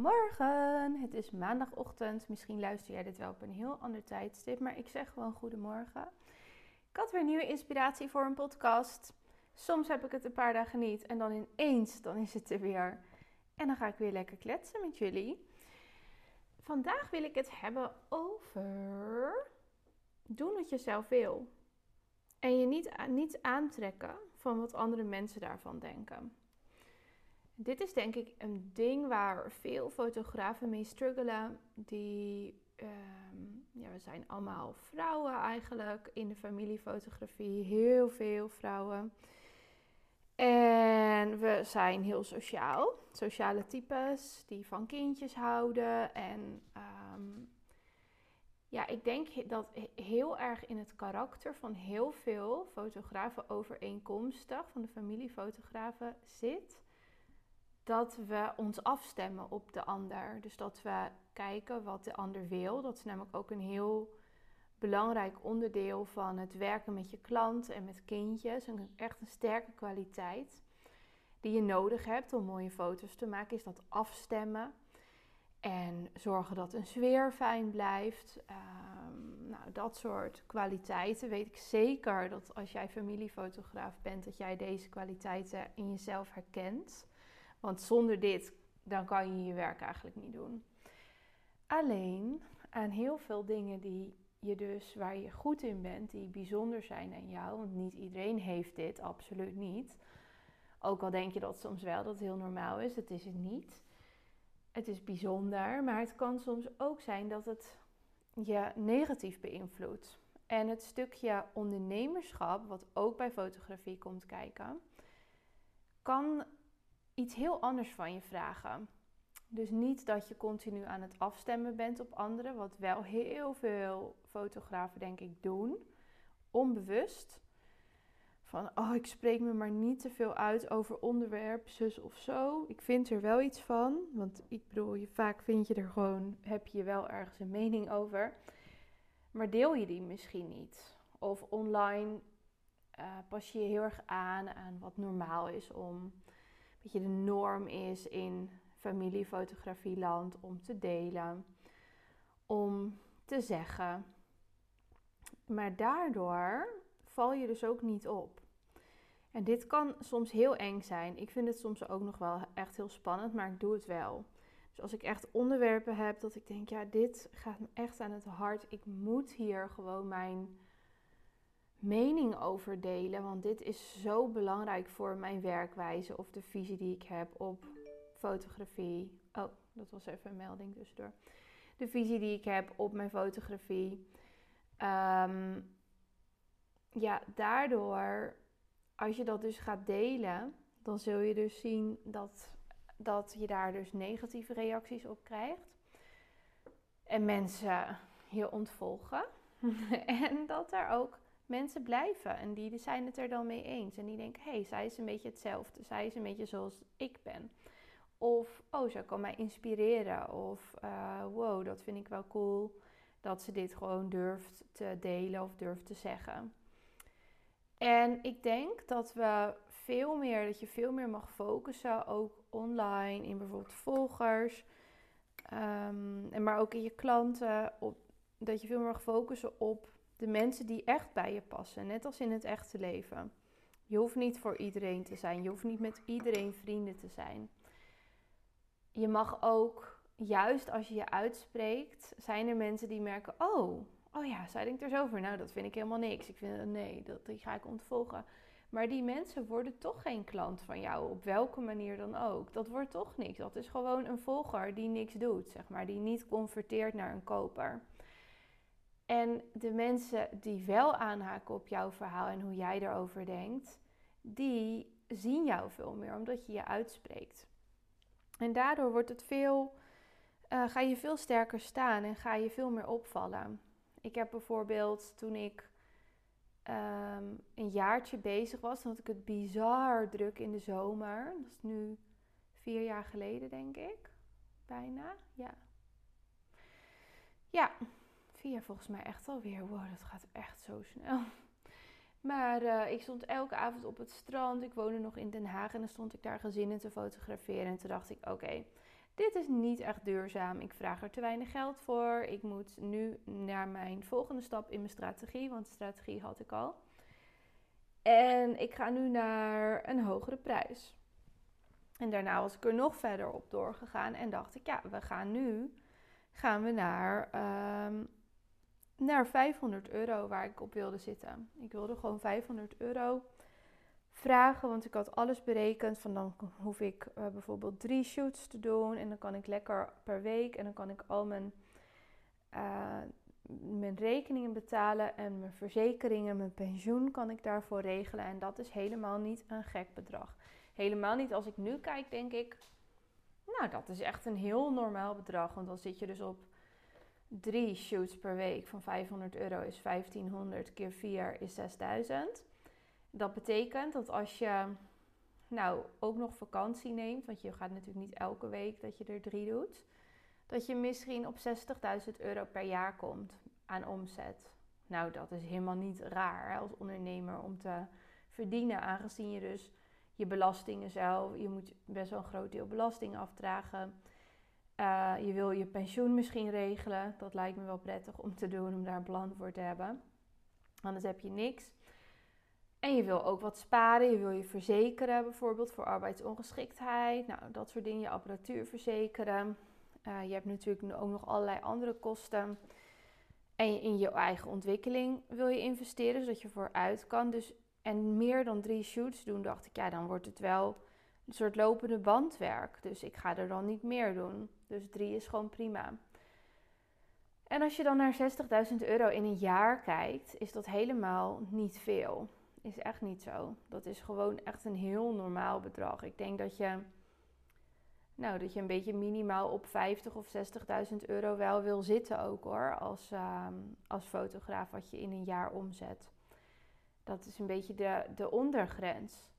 Morgen, het is maandagochtend. Misschien luister jij dit wel op een heel ander tijdstip, maar ik zeg gewoon goedemorgen. Ik had weer nieuwe inspiratie voor een podcast. Soms heb ik het een paar dagen niet en dan ineens, dan is het er weer. En dan ga ik weer lekker kletsen met jullie. Vandaag wil ik het hebben over doen wat je zelf wil. En je niet, niet aantrekken van wat andere mensen daarvan denken. Dit is denk ik een ding waar veel fotografen mee struggelen. Die, ehm, ja, we zijn allemaal vrouwen eigenlijk in de familiefotografie. Heel veel vrouwen. En we zijn heel sociaal. Sociale types die van kindjes houden. En um, ja, ik denk dat heel erg in het karakter van heel veel fotografen overeenkomstig, van de familiefotografen, zit dat we ons afstemmen op de ander. Dus dat we kijken wat de ander wil. Dat is namelijk ook een heel belangrijk onderdeel van het werken met je klant en met kindjes. Een, echt een sterke kwaliteit die je nodig hebt om mooie foto's te maken, is dat afstemmen. En zorgen dat een sfeer fijn blijft. Um, nou, dat soort kwaliteiten weet ik zeker dat als jij familiefotograaf bent, dat jij deze kwaliteiten in jezelf herkent. Want zonder dit, dan kan je je werk eigenlijk niet doen. Alleen aan heel veel dingen die je dus, waar je goed in bent, die bijzonder zijn aan jou. Want niet iedereen heeft dit, absoluut niet. Ook al denk je dat soms wel, dat het heel normaal is, het is het niet. Het is bijzonder, maar het kan soms ook zijn dat het je negatief beïnvloedt. En het stukje ondernemerschap, wat ook bij fotografie komt kijken, kan iets heel anders van je vragen. Dus niet dat je continu aan het afstemmen bent op anderen, wat wel heel veel fotografen denk ik doen, onbewust. Van, oh, ik spreek me maar niet te veel uit over onderwerp, zus of zo. Ik vind er wel iets van, want ik bedoel, je, vaak vind je er gewoon, heb je wel ergens een mening over. Maar deel je die misschien niet? Of online uh, pas je je heel erg aan aan wat normaal is om beetje de norm is in familiefotografieland om te delen, om te zeggen. Maar daardoor val je dus ook niet op. En dit kan soms heel eng zijn. Ik vind het soms ook nog wel echt heel spannend, maar ik doe het wel. Dus als ik echt onderwerpen heb dat ik denk, ja, dit gaat me echt aan het hart. Ik moet hier gewoon mijn mening over delen. Want dit is zo belangrijk voor mijn werkwijze of de visie die ik heb op fotografie. Oh, dat was even een melding tussendoor. De visie die ik heb op mijn fotografie. Ehm, ja, daardoor, als je dat dus gaat delen, dan zul je dus zien dat, dat je daar dus negatieve reacties op krijgt. En mensen je ontvolgen. en dat er ook mensen blijven en die zijn het er dan mee eens. En die denken, hé, hey, zij is een beetje hetzelfde. Zij is een beetje zoals ik ben. Of, oh, zij kan mij inspireren. Of, uh, wow, dat vind ik wel cool dat ze dit gewoon durft te delen of durft te zeggen. En ik denk dat we veel meer, dat je veel meer mag focussen, ook online, in bijvoorbeeld volgers, um, en maar ook in je klanten, op, dat je veel meer mag focussen op de mensen die echt bij je passen, net als in het echte leven. Je hoeft niet voor iedereen te zijn, je hoeft niet met iedereen vrienden te zijn. Je mag ook, juist als je je uitspreekt, zijn er mensen die merken: oh, oh ja, zij denkt er zo over. Nou, dat vind ik helemaal niks. Ik vind nee, dat die ga ik ontvolgen. Maar die mensen worden toch geen klant van jou, op welke manier dan ook. Dat wordt toch niks. Dat is gewoon een volger die niks doet, zeg maar, die niet converteert naar een koper. En de mensen die wel aanhaken op jouw verhaal en hoe jij erover denkt, die zien jou veel meer omdat je je uitspreekt. En daardoor wordt het veel, uh, ga je veel sterker staan en ga je veel meer opvallen. Ik heb bijvoorbeeld toen ik um, een jaartje bezig was, had ik het bizar druk in de zomer. Dat is nu vier jaar geleden, denk ik. Bijna, ja. Ja, Vier volgens mij echt alweer. Wow, dat gaat echt zo snel. Maar uh, ik stond elke avond op het strand. Ik woonde nog in Den Haag en dan stond ik daar gezinnen te fotograferen. En toen dacht ik, oké, dit is niet echt duurzaam. Ik vraag er te weinig geld voor. Ik moet nu naar mijn volgende stap in mijn strategie, want strategie had ik al. En ik ga nu naar een hogere prijs. En daarna was ik er nog verder op doorgegaan en dacht ik, ja, we gaan nu gaan we naar, um, naar 500 euro waar ik op wilde zitten. Ik wilde gewoon 500 euro vragen, want ik had alles berekend. Van dan hoef ik uh, bijvoorbeeld drie shoots te doen en dan kan ik lekker per week en dan kan ik al mijn, uh, mijn rekeningen betalen en mijn verzekeringen, mijn pensioen kan ik daarvoor regelen. En dat is helemaal niet een gek bedrag. Helemaal niet als ik nu kijk, denk ik, nou dat is echt een heel normaal bedrag. Want dan zit je dus op drie shoots per week van 500 euro is 1500 keer 4 is 6000. Dat betekent dat als je nou ook nog vakantie neemt, want je gaat natuurlijk niet elke week dat je er drie doet, dat je misschien op 60.000 euro per jaar komt aan omzet. Nou, dat is helemaal niet raar als ondernemer om te verdienen, aangezien je dus je belastingen zelf, je moet best wel een groot deel belasting afdragen. Uh, je wil je pensioen misschien regelen. Dat lijkt me wel prettig om te doen, om daar een plan voor te hebben. Anders heb je niks. En je wil ook wat sparen. Je wil je verzekeren, bijvoorbeeld voor arbeidsongeschiktheid. Nou, dat soort dingen. Je apparatuur verzekeren. Uh, je hebt natuurlijk ook nog allerlei andere kosten. En in je eigen ontwikkeling wil je investeren, zodat je vooruit kan. Dus, en meer dan drie shoots doen, dacht ik, ja, dan wordt het wel een soort lopende bandwerk. Dus ik ga er dan niet meer doen. Dus drie is gewoon prima. En als je dan naar 60.000 euro in een jaar kijkt, is dat helemaal niet veel is echt niet zo. Dat is gewoon echt een heel normaal bedrag. Ik denk dat je, nou, dat je een beetje minimaal op 50 of 60.000 euro wel wil zitten ook hoor. Als, ehm, als fotograaf wat je in een jaar omzet. Dat is een beetje de, de ondergrens.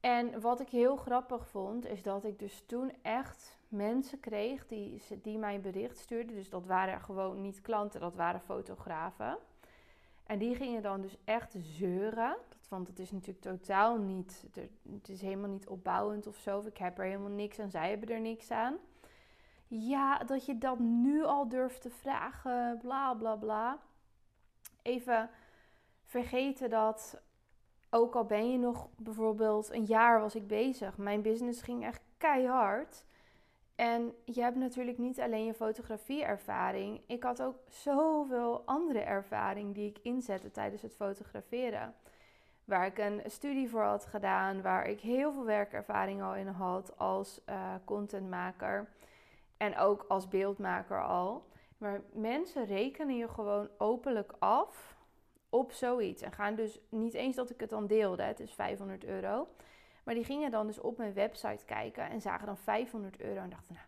En wat ik heel grappig vond, is dat ik dus toen echt mensen kreeg die, die mij bericht stuurden. Dus dat waren gewoon niet klanten, dat waren fotografen. En die gingen dan dus echt zeuren. Want het is natuurlijk totaal niet, het is helemaal niet opbouwend of zo. Ik heb er helemaal niks aan, zij hebben er niks aan. Ja, dat je dat nu al durft te vragen, bla bla bla. Even vergeten dat, ook al ben je nog bijvoorbeeld een jaar was ik bezig. Mijn business ging echt keihard. En je hebt natuurlijk niet alleen je fotografieervaring. Ik had ook zoveel andere ervaring die ik inzette tijdens het fotograferen. Waar ik een studie voor had gedaan, waar ik heel veel werkervaring al in had als uh, contentmaker. En ook als beeldmaker al. Maar mensen rekenen je gewoon openlijk af op zoiets. En gaan dus niet eens dat ik het dan deelde, het is 500 euro. Maar die gingen dan dus op mijn website kijken en zagen dan 500 euro en dachten, nou,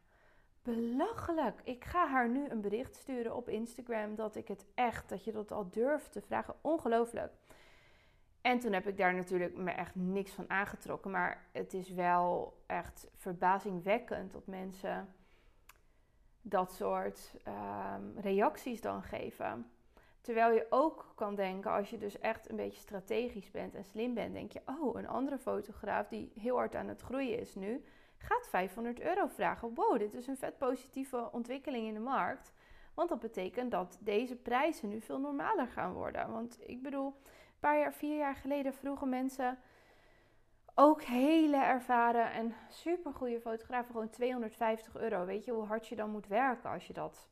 belachelijk. Ik ga haar nu een bericht sturen op Instagram dat ik het echt, dat je dat al durft te vragen. Ongelooflijk. En toen heb ik daar natuurlijk me echt niks van aangetrokken. Maar het is wel echt verbazingwekkend dat mensen dat soort um, reacties dan geven. Terwijl je ook kan denken, als je dus echt een beetje strategisch bent en slim bent, denk je, oh, een andere fotograaf die heel hard aan het groeien is nu, gaat 500 euro vragen. Wow, dit is een vet positieve ontwikkeling in de markt. Want dat betekent dat deze prijzen nu veel normaler gaan worden. Want ik bedoel, een paar jaar, vier jaar geleden vroegen mensen ook hele ervaren en super goede fotografen gewoon 250 euro. Weet je hoe hard je dan moet werken als je dat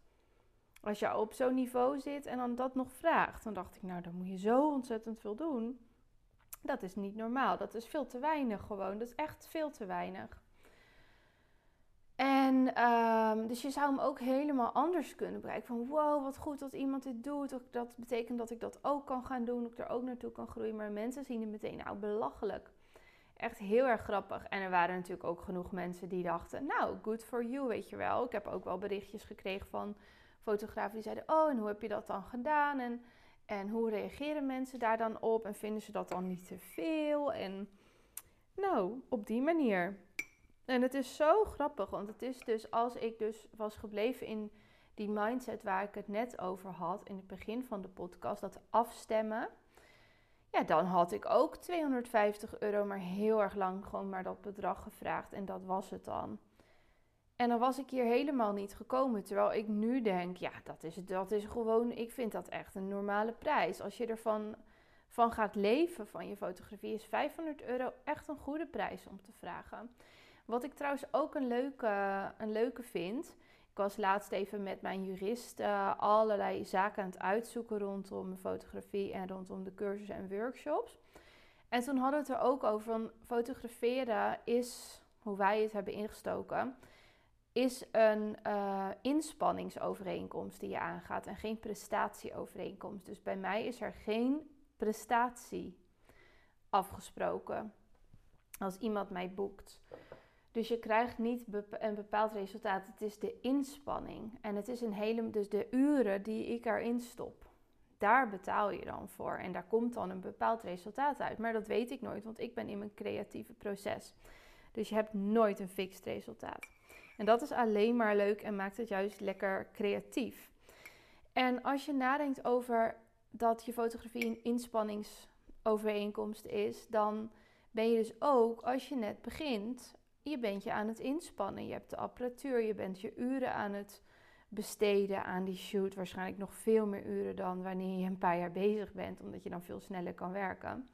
als je op zo'n niveau zit en dan dat nog vraagt, dan dacht ik, nou, dan moet je zo ontzettend veel doen. Dat is niet normaal. Dat is veel te weinig gewoon. Dat is echt veel te weinig. En um, dus je zou hem ook helemaal anders kunnen bereiken. Van wow, wat goed dat iemand dit doet. Dat betekent dat ik dat ook kan gaan doen. Dat ik er ook naartoe kan groeien. Maar mensen zien het meteen, nou belachelijk. Echt heel erg grappig. En er waren natuurlijk ook genoeg mensen die dachten, nou, good for you, weet je wel. Ik heb ook wel berichtjes gekregen van fotografen die zeiden: Oh, en hoe heb je dat dan gedaan? En, en hoe reageren mensen daar dan op? En vinden ze dat dan niet te veel? En nou, op die manier. En het is zo grappig, want het is dus als ik dus was gebleven in die mindset waar ik het net over had in het begin van de podcast, dat afstemmen. Ja, dan had ik ook 250 euro, maar heel erg lang gewoon maar dat bedrag gevraagd en dat was het dan. En dan was ik hier helemaal niet gekomen. Terwijl ik nu denk, ja, dat is, dat is gewoon, ik vind dat echt een normale prijs. Als je ervan van gaat leven van je fotografie, is 500 euro echt een goede prijs om te vragen. Wat ik trouwens ook een leuke, een leuke vind. Ik was laatst even met mijn jurist uh, allerlei zaken aan het uitzoeken rondom fotografie en rondom de cursussen en workshops. En toen hadden we het er ook over van fotograferen is, hoe wij het hebben ingestoken, is een uh, inspanningsovereenkomst die je aangaat en geen prestatieovereenkomst. Dus bij mij is er geen prestatie afgesproken als iemand mij boekt. Dus je krijgt niet een bepaald resultaat. Het is de inspanning. En het is een hele, dus de uren die ik erin stop. Daar betaal je dan voor. En daar komt dan een bepaald resultaat uit. Maar dat weet ik nooit, want ik ben in mijn creatieve proces. Dus je hebt nooit een fixed resultaat. En dat is alleen maar leuk en maakt het juist lekker creatief. En als je nadenkt over dat je fotografie een inspanningsovereenkomst is, dan ben je dus ook, als je net begint, je bent je aan het inspannen. Je hebt de apparatuur, je bent je uren aan het besteden aan die shoot. Waarschijnlijk nog veel meer uren dan wanneer je een paar jaar bezig bent, omdat je dan veel sneller kan werken.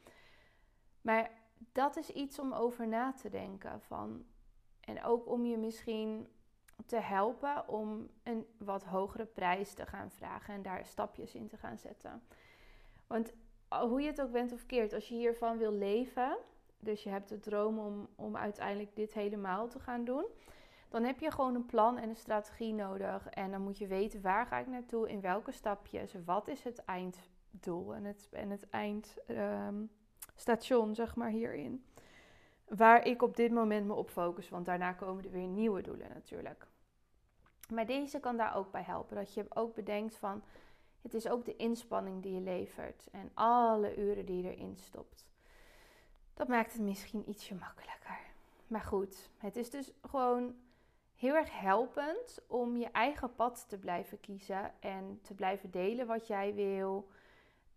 Maar dat is iets om over na te denken. Van, en ook om je misschien te helpen om een wat hogere prijs te gaan vragen en daar stapjes in te gaan zetten. Want hoe je het ook bent of keert, als je hiervan wil leven, dus je hebt de droom om, om uiteindelijk dit helemaal te gaan doen, dan heb je gewoon een plan en een strategie nodig. En dan moet je weten waar ga ik naartoe, in welke stapjes, wat is het einddoel en het, en het eindstation, zeg maar, hierin. Waar ik op dit moment me op focus, want daarna komen er weer nieuwe doelen natuurlijk. Maar deze kan daar ook bij helpen. Dat je ook bedenkt van, het is ook de inspanning die je levert en alle uren die je erin stopt. Dat maakt het misschien ietsje makkelijker. Maar goed, het is dus gewoon heel erg helpend om je eigen pad te blijven kiezen en te blijven delen wat jij wil.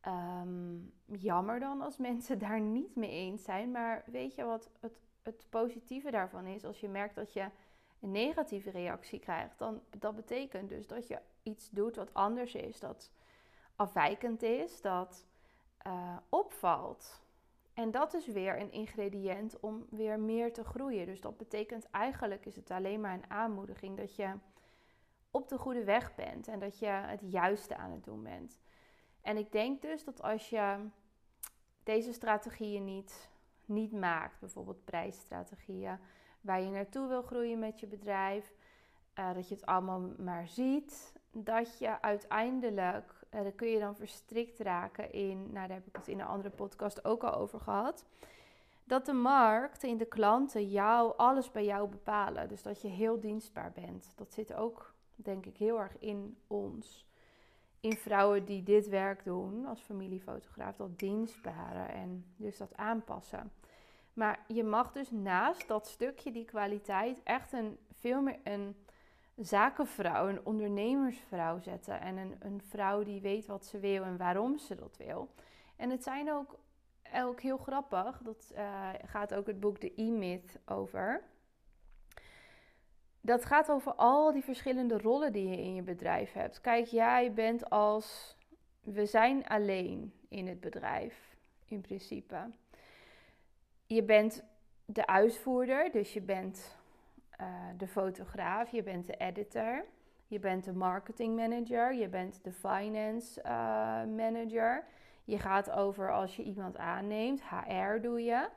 Ehm, jammer dan als mensen daar niet mee eens zijn. Maar weet je wat het, het positieve daarvan is? Als je merkt dat je een negatieve reactie krijgt, dan dat betekent dus dat je iets doet wat anders is, dat afwijkend is, dat uh, opvalt. En dat is weer een ingrediënt om weer meer te groeien. Dus dat betekent eigenlijk is het alleen maar een aanmoediging dat je op de goede weg bent en dat je het juiste aan het doen bent. En ik denk dus dat als je deze strategieën niet, niet maakt, bijvoorbeeld prijsstrategieën, waar je naartoe wil groeien met je bedrijf, uh, dat je het allemaal maar ziet, dat je uiteindelijk uh, daar kun je dan verstrikt raken in, nou daar heb ik het in een andere podcast ook al over gehad. Dat de markt en de klanten jou, alles bij jou bepalen. Dus dat je heel dienstbaar bent. Dat zit ook, denk ik, heel erg in ons. In vrouwen die dit werk doen als familiefotograaf. Dat dienstbare en dus dat aanpassen. Maar je mag dus naast dat stukje, die kwaliteit, echt een, veel meer een zakenvrouw, een ondernemersvrouw zetten. En een, een vrouw die weet wat ze wil en waarom ze dat wil. En het zijn ook, ook heel grappig. Dat uh, gaat ook het boek The E-Myth over. Dat gaat over al die verschillende rollen die je in je bedrijf hebt. Kijk, jij bent als. We zijn alleen in het bedrijf, in principe. Je bent de uitvoerder, dus je bent uh, de fotograaf, je bent de editor, je bent de marketing manager, je bent de finance uh, manager. Je gaat over als je iemand aanneemt, HR doe je.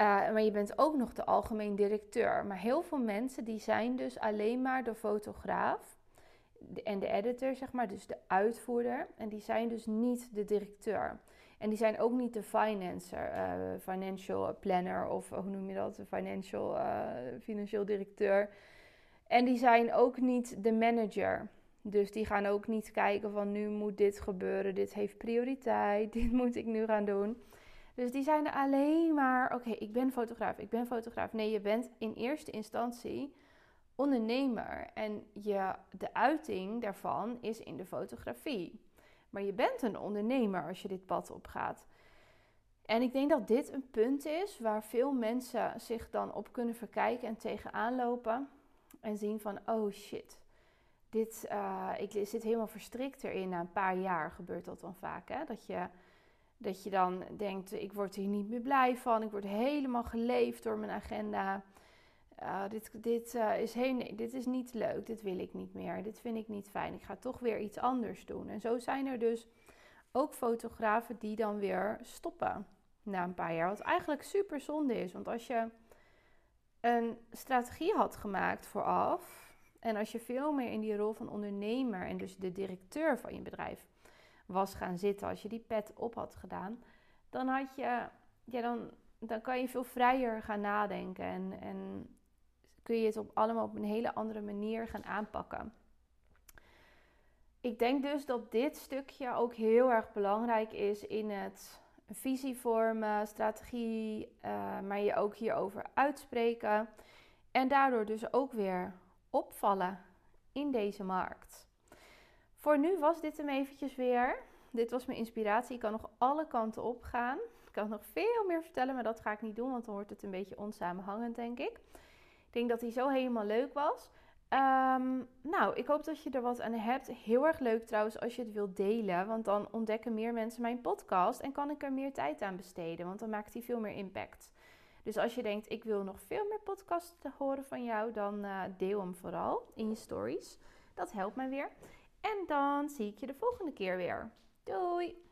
Uh, maar je bent ook nog de algemeen directeur. Maar heel veel mensen die zijn dus alleen maar de fotograaf en de editor, zeg maar, dus de uitvoerder. En die zijn dus niet de directeur. En die zijn ook niet de financer, uh, financial planner of hoe noem je dat, de financial, financieel directeur. En die zijn ook niet de manager. Dus die gaan ook niet kijken van nu moet dit gebeuren, dit heeft prioriteit, dit moet ik nu gaan doen. Dus die zijn er alleen maar, oké, ik ben fotograaf, ik ben fotograaf. Nee, je bent in eerste instantie ondernemer en je, de uiting daarvan is in de fotografie. Maar je bent een ondernemer als je dit pad opgaat. En ik denk dat dit een punt is waar veel mensen zich dan op kunnen verkijken en tegenaan lopen. En zien van, oh shit, dit, uh, ik zit helemaal verstrikt erin. Na een paar jaar gebeurt dat dan vaak. Hè? Dat, je, dat je dan denkt, ik word hier niet meer blij van. Ik word helemaal geleefd door mijn agenda. Uh, dit, dit, uh, is heen, dit is niet leuk, dit wil ik niet meer, dit vind ik niet fijn. Ik ga toch weer iets anders doen. En zo zijn er dus ook fotografen die dan weer stoppen na een paar jaar. Wat eigenlijk super zonde is. Want als je een strategie had gemaakt vooraf. En als je veel meer in die rol van ondernemer en dus de directeur van je bedrijf was gaan zitten, als je die pet op had gedaan, dan had je, ja, dan, dan kan je veel vrijer gaan nadenken en, en kun je het op allemaal op een hele andere manier gaan aanpakken. Ik denk dus dat dit stukje ook heel erg belangrijk is in het visie vormen, strategie, uh, maar je ook hierover uitspreken. En daardoor dus ook weer opvallen in deze markt. Voor nu was dit hem eventjes weer. Dit was mijn inspiratie. Ik kan nog alle kanten op gaan. Ik kan nog veel meer vertellen, maar dat ga ik niet doen, want dan wordt het een beetje onsamenhangend, denk ik. Ik denk dat hij zo helemaal leuk was. Ehm, nou, ik hoop dat je er wat aan hebt. Heel erg leuk trouwens als je het wilt delen, want dan ontdekken meer mensen mijn podcast en kan ik er meer tijd aan besteden, want dan maakt hij veel meer impact. Dus als je denkt, ik wil nog veel meer podcasts horen van jou, dan uh, deel hem vooral in je stories. Dat helpt mij weer. En dan zie ik je de volgende keer weer. Doei!